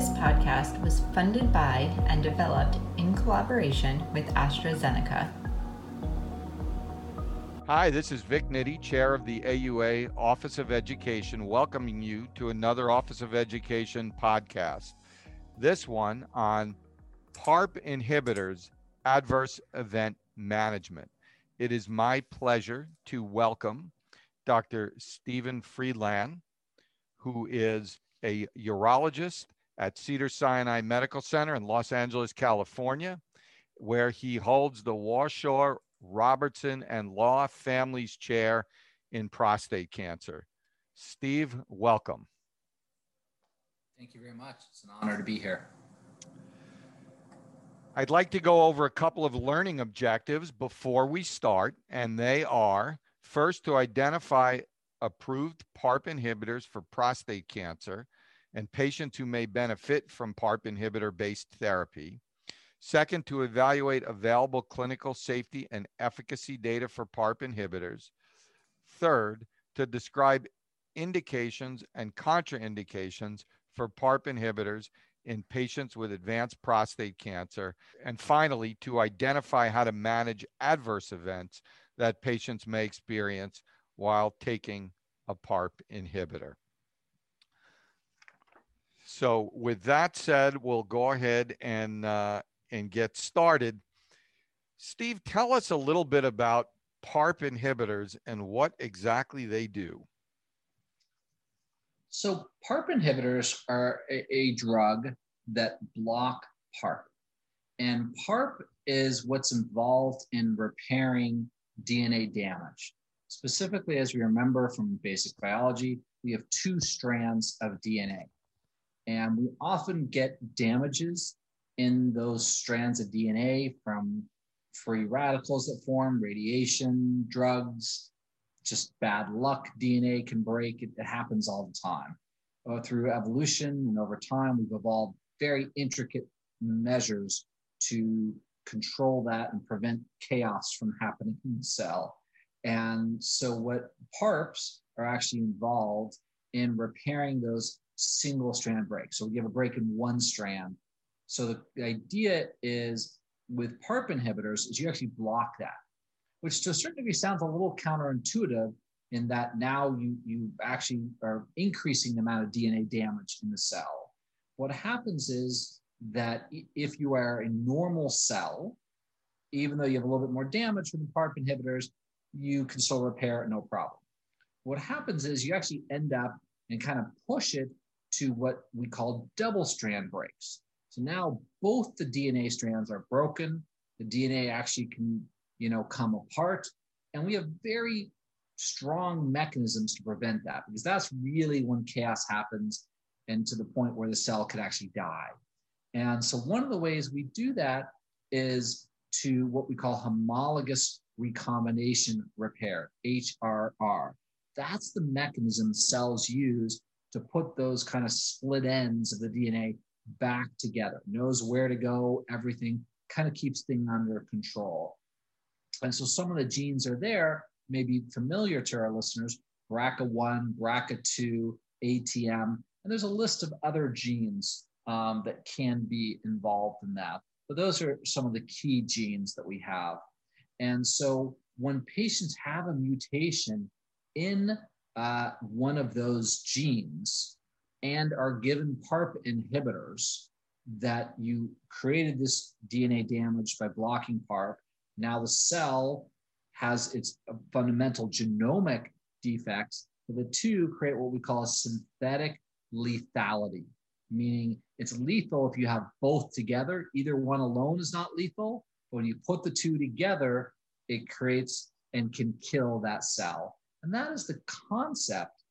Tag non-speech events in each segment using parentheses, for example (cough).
This podcast was funded by and developed in collaboration with AstraZeneca. Hi, this is Vic Nitti, Chair of the AUA Office of Education, welcoming you to another Office of Education podcast. This one on PARP inhibitors, adverse event management. It is my pleasure to welcome Dr. Stephen Freedland, who is a urologist at Cedar Sinai Medical Center in Los Angeles, California, where he holds the Warschaw, Robertson, and Law Families Chair in prostate cancer. Steve, welcome. Thank you very much. It's an honor to be here. I'd like to go over a couple of learning objectives before we start, and they are first to identify approved PARP inhibitors for prostate cancer and patients who may benefit from PARP inhibitor based therapy. Second, to evaluate available clinical safety and efficacy data for PARP inhibitors. Third, to describe indications and contraindications for PARP inhibitors in patients with advanced prostate cancer. And finally, to identify how to manage adverse events that patients may experience while taking a PARP inhibitor. So with that said, we'll go ahead and, uh, and get started. Steve, tell us a little bit about PARP inhibitors and what exactly they do. So, PARP inhibitors are a, a drug that block PARP. And PARP is what's involved in repairing DNA damage. Specifically, as we remember from basic biology, we have two strands of DNA. And we often get damages in those strands of DNA from free radicals that form, radiation, drugs, just bad luck. DNA can break. It, it happens all the time. Uh, through evolution and over time, we've evolved very intricate measures to control that and prevent chaos from happening in the cell. And so, what PARPs are actually involved in repairing those single strand break. So, we have a break in one strand. So, the, the idea is with PARP inhibitors is you actually block that, which to a certain degree sounds a little counterintuitive in that now you, you actually are increasing the amount of DNA damage in the cell. What happens is that if you are a normal cell, even though you have a little bit more damage from the PARP inhibitors, you can still repair it no problem. What happens is you actually end up and kind of push it to what we call double strand breaks. So now both the DNA strands are broken. The DNA actually can, you know, come apart. And we have very strong mechanisms to prevent that because that's really when chaos happens and to the point where the cell could actually die. And so one of the ways we do that is to what we call homologous recombination repair, HRR. That's the mechanism cells use to put those kind of split ends of the DNA back together, knows where to go, everything kind of keeps things under control. And so some of the genes are there, may be familiar to our listeners BRCA1, BRCA2, ATM, and there's a list of other genes um, that can be involved in that. But those are some of the key genes that we have. And so when patients have a mutation in uh, one of those genes and are given PARP inhibitors, that you created this DNA damage by blocking PARP. Now the cell has its fundamental genomic defects. But the two create what we call a synthetic lethality, meaning it's lethal if you have both together. Either one alone is not lethal, when you put the two together, it creates and can kill that cell. And that is the concept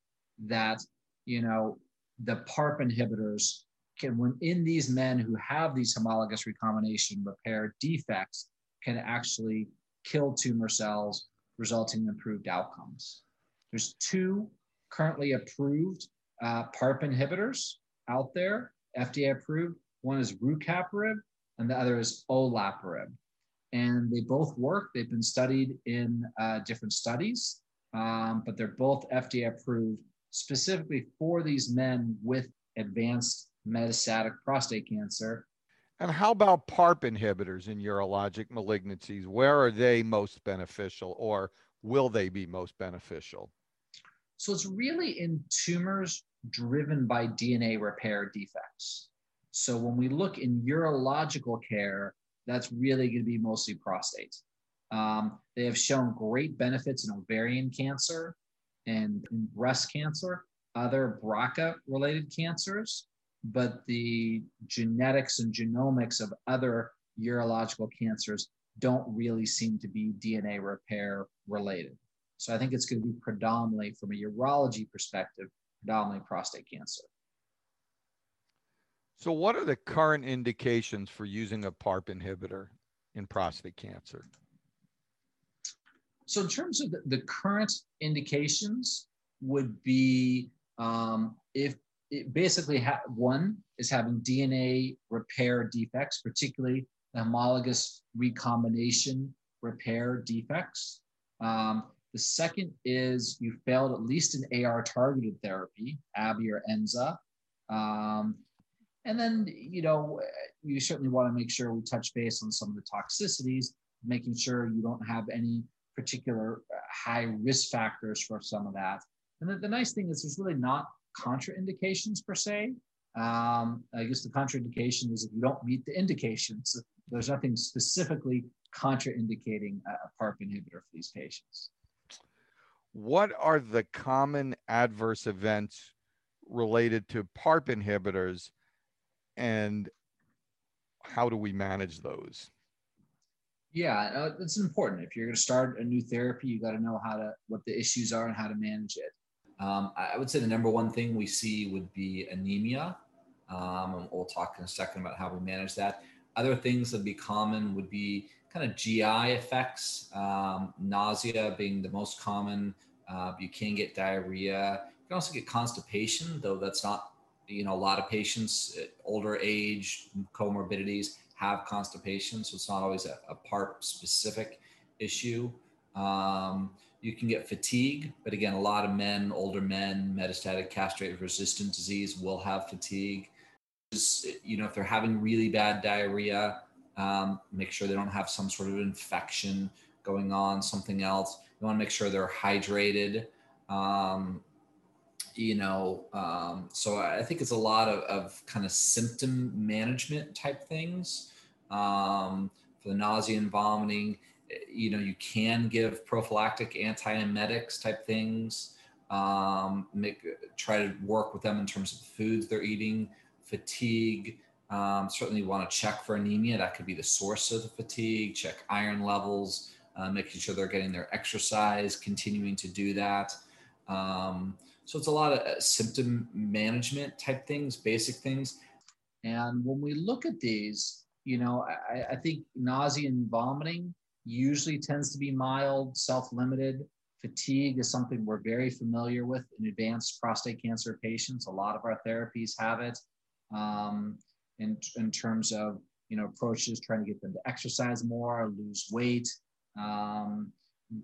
that, you know, the PARP inhibitors can, when in these men who have these homologous recombination repair defects, can actually kill tumor cells, resulting in improved outcomes. There's two currently approved uh, PARP inhibitors out there, FDA approved. One is rucaparib, and the other is olaparib and they both work. They've been studied in uh, different studies, um, but they're both FDA approved specifically for these men with advanced metastatic prostate cancer. And how about PARP inhibitors in urologic malignancies? Where are they most beneficial or will they be most beneficial? So it's really in tumors driven by DNA repair defects. So when we look in urological care, that's really going to be mostly prostate. Um, they have shown great benefits in ovarian cancer and in breast cancer, other BRCA related cancers, but the genetics and genomics of other urological cancers don't really seem to be DNA repair related. So I think it's going to be predominantly from a urology perspective, predominantly prostate cancer. So, what are the current indications for using a PARP inhibitor in prostate cancer? So, in terms of the, the current indications, would be um, if it basically ha- one is having DNA repair defects, particularly the homologous recombination repair defects. Um, the second is you failed at least an AR targeted therapy, ABI or ENZA. Um, and then, you know, you certainly want to make sure we touch base on some of the toxicities, making sure you don't have any particular uh, high risk factors for some of that. And the, the nice thing is there's really not contraindications per se. Um, I guess the contraindication is if you don't meet the indications, there's nothing specifically contraindicating a PARP inhibitor for these patients. What are the common adverse events related to PARP inhibitors and how do we manage those? Yeah, uh, it's important. If you're going to start a new therapy, you got to know how to what the issues are and how to manage it. Um, I would say the number one thing we see would be anemia. Um, and we'll talk in a second about how we manage that. Other things that would be common would be kind of GI effects, um, nausea being the most common. Uh, you can get diarrhea. You can also get constipation, though that's not, you know, a lot of patients, uh, older age, comorbidities have constipation. So it's not always a, a PARP specific issue. Um, you can get fatigue, but again, a lot of men, older men, metastatic castrate resistant disease will have fatigue. Just, you know, if they're having really bad diarrhea, um, make sure they don't have some sort of infection going on, something else. You want to make sure they're hydrated. Um, you know, um, so I think it's a lot of, of kind of symptom management type things um, for the nausea and vomiting you know, you can give prophylactic antiemetics type things. Um, make try to work with them in terms of the foods they're eating, fatigue. Um, certainly want to check for anemia. That could be the source of the fatigue. Check iron levels, uh, making sure they're getting their exercise, continuing to do that. Um, so it's a lot of uh, symptom management type things, basic things. And when we look at these, you know, I, I think nausea and vomiting usually tends to be mild, self limited. Fatigue is something we're very familiar with in advanced prostate cancer patients. A lot of our therapies have it um, in, in terms of you know approaches trying to get them to exercise more, lose weight. Um,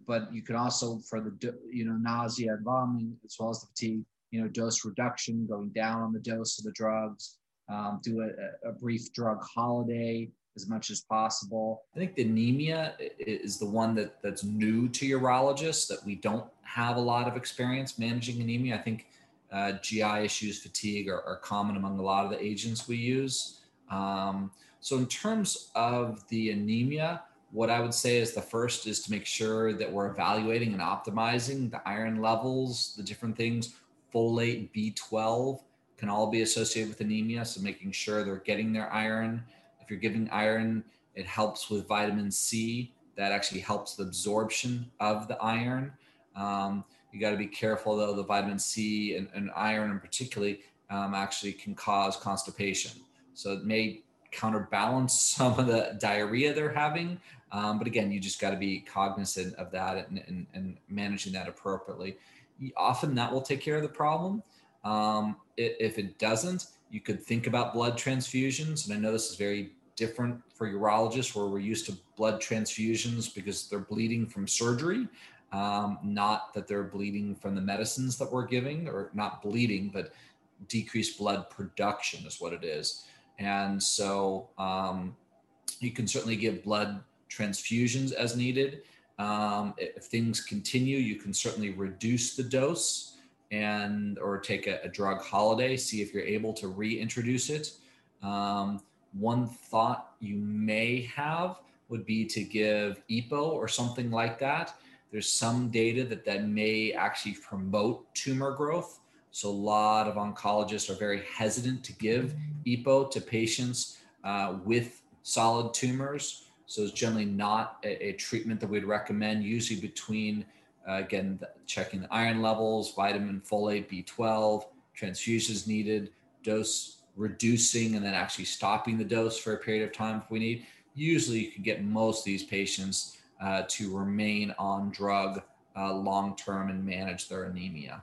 but you can also for the you know nausea and vomiting as well as the fatigue, you know dose reduction, going down on the dose of the drugs, um, do a, a brief drug holiday as much as possible. I think the anemia is the one that that's new to urologists that we don't have a lot of experience managing anemia. I think uh, GI issues, fatigue are, are, common among a lot of the agents we use. Um, so in terms of the anemia, what I would say is the first is to make sure that we're evaluating and optimizing the iron levels, the different things, folate, B12 can all be associated with anemia. So making sure they're getting their iron. If you're giving iron, it helps with vitamin C. That actually helps the absorption of the iron. Um, you got to be careful though, the vitamin C and, and iron in particularly um, actually can cause constipation. So it may counterbalance (laughs) some of the diarrhea they're having. Um, but again, you just got to be cognizant of that and, and, and, managing that appropriately. Often that will take care of the problem. Um, if it doesn't, you could think about blood transfusions. And I know this is very different for urologists where we're used to blood transfusions because they're bleeding from surgery, um, not that they're bleeding from the medicines that we're giving or not bleeding, but decreased blood production is what it is. And so um, you can certainly give blood transfusions as needed. Um, if things continue, you can certainly reduce the dose and or take a, a drug holiday, see if you're able to reintroduce it. Um, one thought you may have would be to give EPO or something like that. There's some data that that may actually promote tumor growth. So a lot of oncologists are very hesitant to give EPO to patients uh, with solid tumors. So it's generally not a, a treatment that we'd recommend. Usually between uh, again checking the iron levels, vitamin, folate, B12, transfusions needed, dose reducing, and then actually stopping the dose for a period of time if we need. Usually, you can get most of these patients uh, to remain on drug uh, long term and manage their anemia.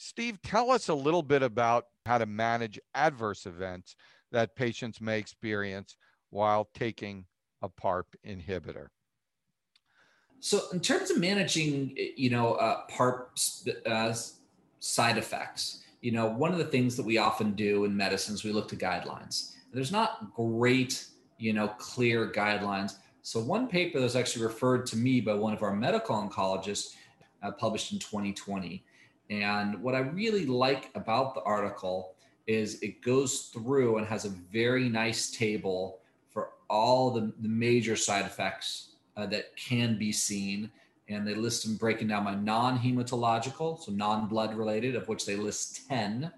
Steve, tell us a little bit about how to manage adverse events that patients may experience while taking a PARP inhibitor. So, in terms of managing, you know, uh, PARP uh, side effects, you know, one of the things that we often do in medicine is we look to guidelines. There's not great, you know, clear guidelines. So, one paper that was actually referred to me by one of our medical oncologists, uh, published in 2020. And what I really like about the article is it goes through and has a very nice table for all the, the major side effects uh, that can be seen. And they list them breaking down by non hematological, so non blood related, of which they list 10,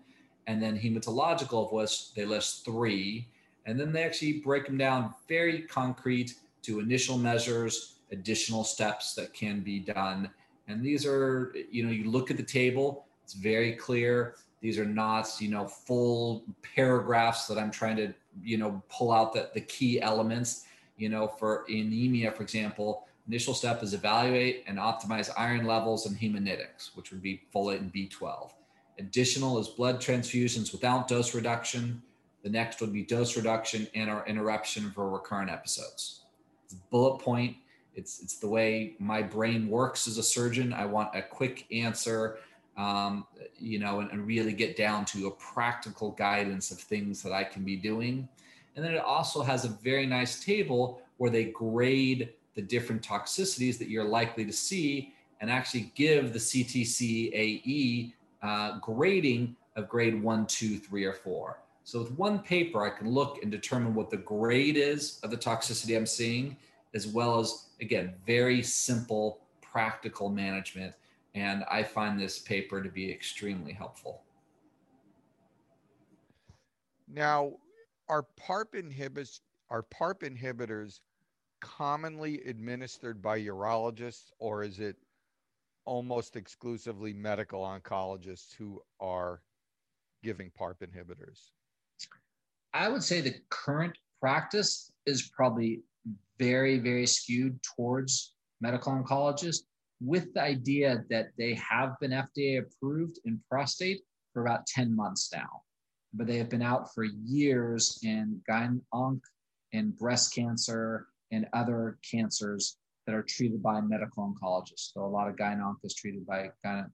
and then hematological, of which they list three. And then they actually break them down very concrete to initial measures, additional steps that can be done. And these are, you know, you look at the table, it's very clear these are not, you know, full paragraphs that I'm trying to, you know, pull out the, the key elements. You know, for anemia, for example, initial step is evaluate and optimize iron levels and hematinics, which would be folate and B12. Additional is blood transfusions without dose reduction. The next would be dose reduction and or interruption for recurrent episodes. Bullet point. It's it's the way my brain works as a surgeon. I want a quick answer um, you know, and, and, really get down to a practical guidance of things that I can be doing. And then it also has a very nice table where they grade the different toxicities that you're likely to see and actually give the CTCAE uh, grading of grade one, two, three, or four. So with one paper, I can look and determine what the grade is of the toxicity I'm seeing, as well as, again, very simple practical management and I find this paper to be extremely helpful. Now, are PARP inhibitors are PARP inhibitors commonly administered by urologists, or is it almost exclusively medical oncologists who are giving PARP inhibitors? I would say the current practice is probably very, very skewed towards medical oncologists with the idea that they have been FDA approved in prostate for about 10 months now, but they have been out for years in gyn onc and breast cancer and other cancers that are treated by medical oncologists. So a lot of gyn onc is treated by gyn,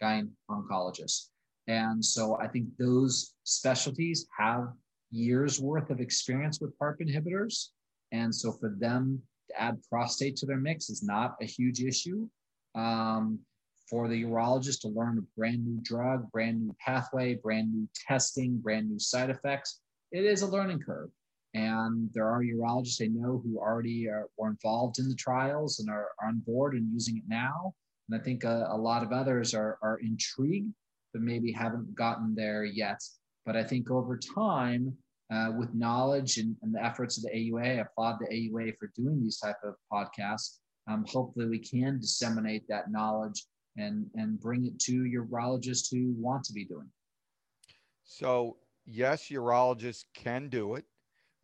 gyn oncologists. And so I think those specialties have years worth of experience with PARP inhibitors. And so for them to add prostate to their mix is not a huge issue. Um, for the urologist to learn a brand new drug, brand new pathway, brand new testing, brand new side effects, it is a learning curve. And there are urologists I know who already are, were involved in the trials and are, are on board and using it now. And I think a, a lot of others are, are intrigued, but maybe haven't gotten there yet. But I think over time, uh, with knowledge and, and, the efforts of the AUA. I applaud the AUA for doing these type of podcasts. Um, hopefully, we can disseminate that knowledge and and bring it to urologists who want to be doing. It. So yes, urologists can do it.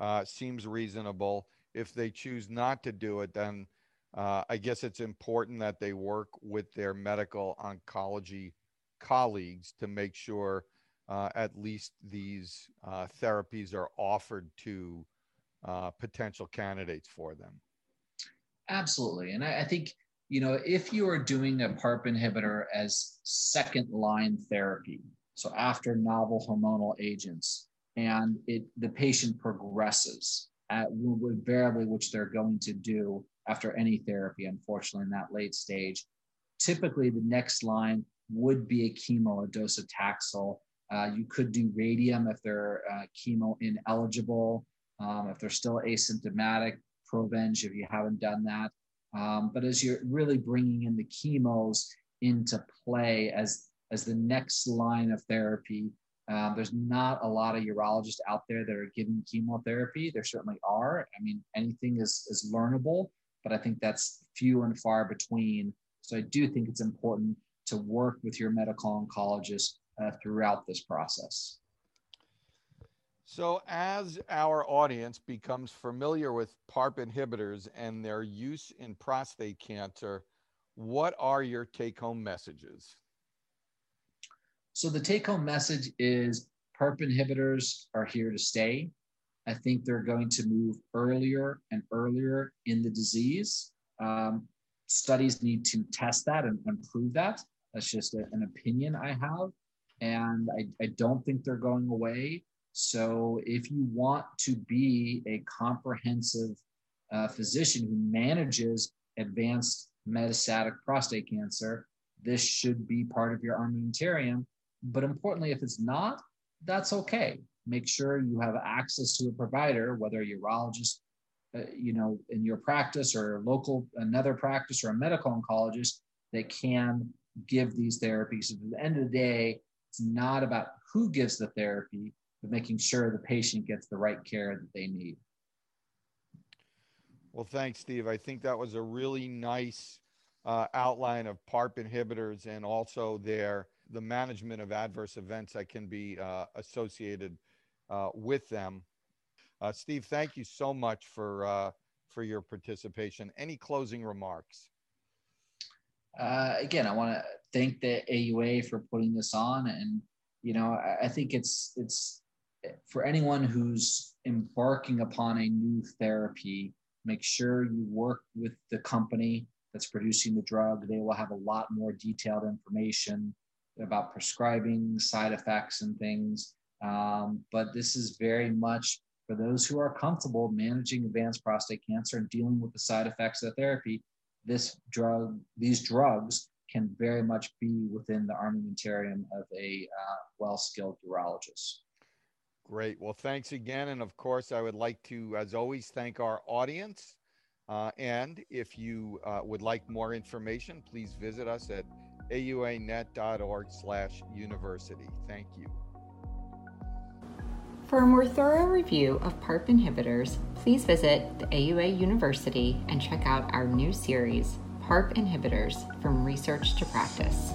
Uh, seems reasonable. If they choose not to do it, then uh, I guess it's important that they work with their medical oncology colleagues to make sure uh, at least these uh, therapies are offered to uh, potential candidates for them. Absolutely. And I, I, think you know, if you are doing a PARP inhibitor as second line therapy, so after novel hormonal agents, and it the patient progresses at invariably which they're going to do after any therapy, unfortunately, in that late stage. Typically, the next line would be a chemo, a docetaxel. Uh, you could do radium if they're uh, chemo ineligible. Um, if they're still asymptomatic, Provenge if you haven't done that. Um, but as you're really bringing in the chemos into play as as the next line of therapy, um, there's not a lot of urologists out there that are giving chemotherapy. There certainly are. I mean, anything is is learnable, but I think that's few and far between. So I do think it's important to work with your medical oncologist uh, throughout this process. So, as our audience becomes familiar with PARP inhibitors and their use in prostate cancer, what are your take home messages? So, the take home message is PARP inhibitors are here to stay. I think they're going to move earlier and earlier in the disease. Um, studies need to test that and, and prove that. That's just a, an opinion I have. And I, I don't think they're going away. So if you want to be a comprehensive uh, physician who manages advanced metastatic prostate cancer, this should be part of your armamentarium. But importantly, if it's not, that's okay. Make sure you have access to a provider, whether a urologist, uh, you know, in your practice or local another practice or a medical oncologist that can give these therapies. At the end of the day, it's not about who gives the therapy, but making sure the patient gets the right care that they need. Well, thanks, Steve. I think that was a really nice uh, outline of PARP inhibitors and also their the management of adverse events that can be uh, associated uh, with them. Uh, Steve, thank you so much for uh, for your participation. Any closing remarks? Uh, again, I want to thank the AUA for putting this on, and you know, I, I think it's it's for anyone who's embarking upon a new therapy, make sure you work with the company that's producing the drug. They will have a lot more detailed information about prescribing, side effects, and things. Um, but this is very much for those who are comfortable managing advanced prostate cancer and dealing with the side effects of the therapy. This drug, these drugs can very much be within the armamentarium of a uh, well skilled urologist. Great. Well, thanks again. And of course, I would like to, as always, thank our audience. Uh, and if you uh, would like more information, please visit us at auanet.org slash university. Thank you. For a more thorough review of PARP inhibitors, please visit the AUA University and check out our new series, PARP Inhibitors from Research to Practice.